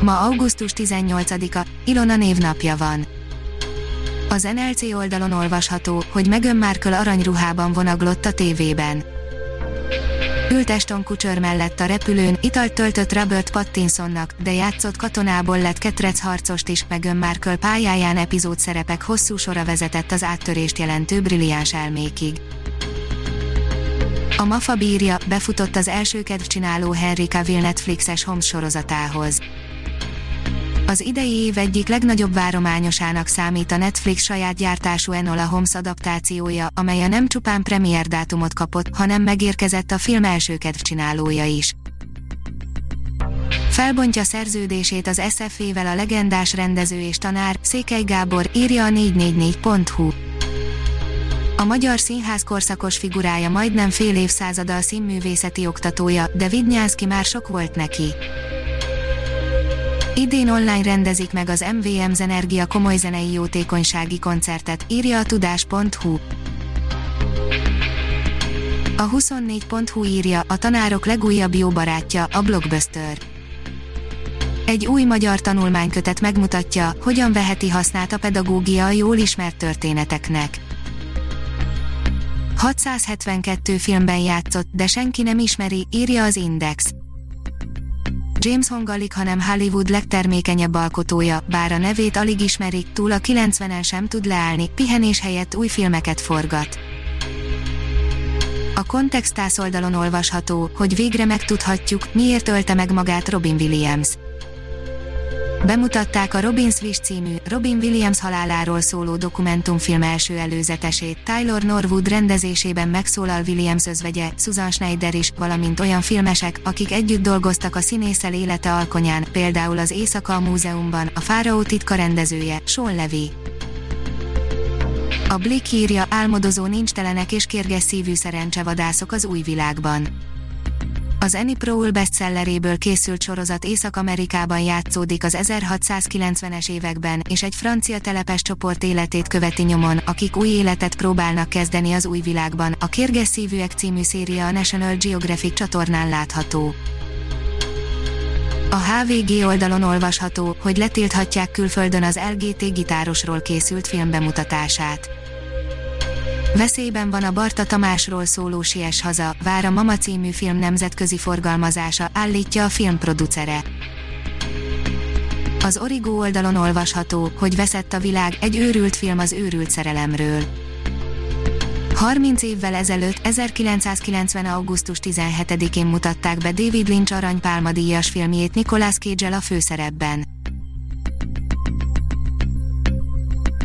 Ma augusztus 18-a, Ilona névnapja van. Az NLC oldalon olvasható, hogy Meghan Markle aranyruhában vonaglott a tévében. Ült Eston Kutcher mellett a repülőn, italt töltött Robert Pattinsonnak, de játszott katonából lett ketrec harcost is, Meghan Markle pályáján epizód szerepek hosszú sora vezetett az áttörést jelentő brilliáns elmékig. A Mafa bírja, befutott az első kedvcsináló Henry Cavill Netflixes Holmes sorozatához. Az idei év egyik legnagyobb várományosának számít a Netflix saját gyártású Enola Holmes adaptációja, amely a nem csupán premier dátumot kapott, hanem megérkezett a film első kedvcsinálója is. Felbontja szerződését az SF-vel a legendás rendező és tanár, Székely Gábor, írja a 444.hu. A magyar színház korszakos figurája majdnem fél évszázada a színművészeti oktatója, de Vidnyánszki már sok volt neki. Idén online rendezik meg az MVM Zenergia komoly zenei jótékonysági koncertet, írja a tudás.hu. A 24.hu írja, a tanárok legújabb jó barátja, a Blockbuster. Egy új magyar tanulmánykötet megmutatja, hogyan veheti hasznát a pedagógia a jól ismert történeteknek. 672 filmben játszott, de senki nem ismeri, írja az Index. James Hong alig, hanem Hollywood legtermékenyebb alkotója, bár a nevét alig ismerik, túl a 90-en sem tud leállni, pihenés helyett új filmeket forgat. A Contextász oldalon olvasható, hogy végre megtudhatjuk, miért ölte meg magát Robin Williams. Bemutatták a Robin Swish című, Robin Williams haláláról szóló dokumentumfilm első előzetesét, Tyler Norwood rendezésében megszólal Williams özvegye, Susan Schneider is, valamint olyan filmesek, akik együtt dolgoztak a színészel élete alkonyán, például az Éjszaka a Múzeumban, a Fáraó titka rendezője, Sean Levy. A Blick írja, álmodozó nincstelenek és kérges szívű szerencsevadászok az új világban az Annie Proul bestselleréből készült sorozat Észak-Amerikában játszódik az 1690-es években, és egy francia telepes csoport életét követi nyomon, akik új életet próbálnak kezdeni az új világban. A Kérges szívűek című széria a National Geographic csatornán látható. A HVG oldalon olvasható, hogy letilthatják külföldön az LGT gitárosról készült film bemutatását. Veszélyben van a Barta Tamásról szóló Sies haza, vár a Mama című film nemzetközi forgalmazása, állítja a film producere. Az Origo oldalon olvasható, hogy veszett a világ, egy őrült film az őrült szerelemről. 30 évvel ezelőtt, 1990. augusztus 17-én mutatták be David Lynch aranypálma díjas filmjét Nicolas cage a főszerepben.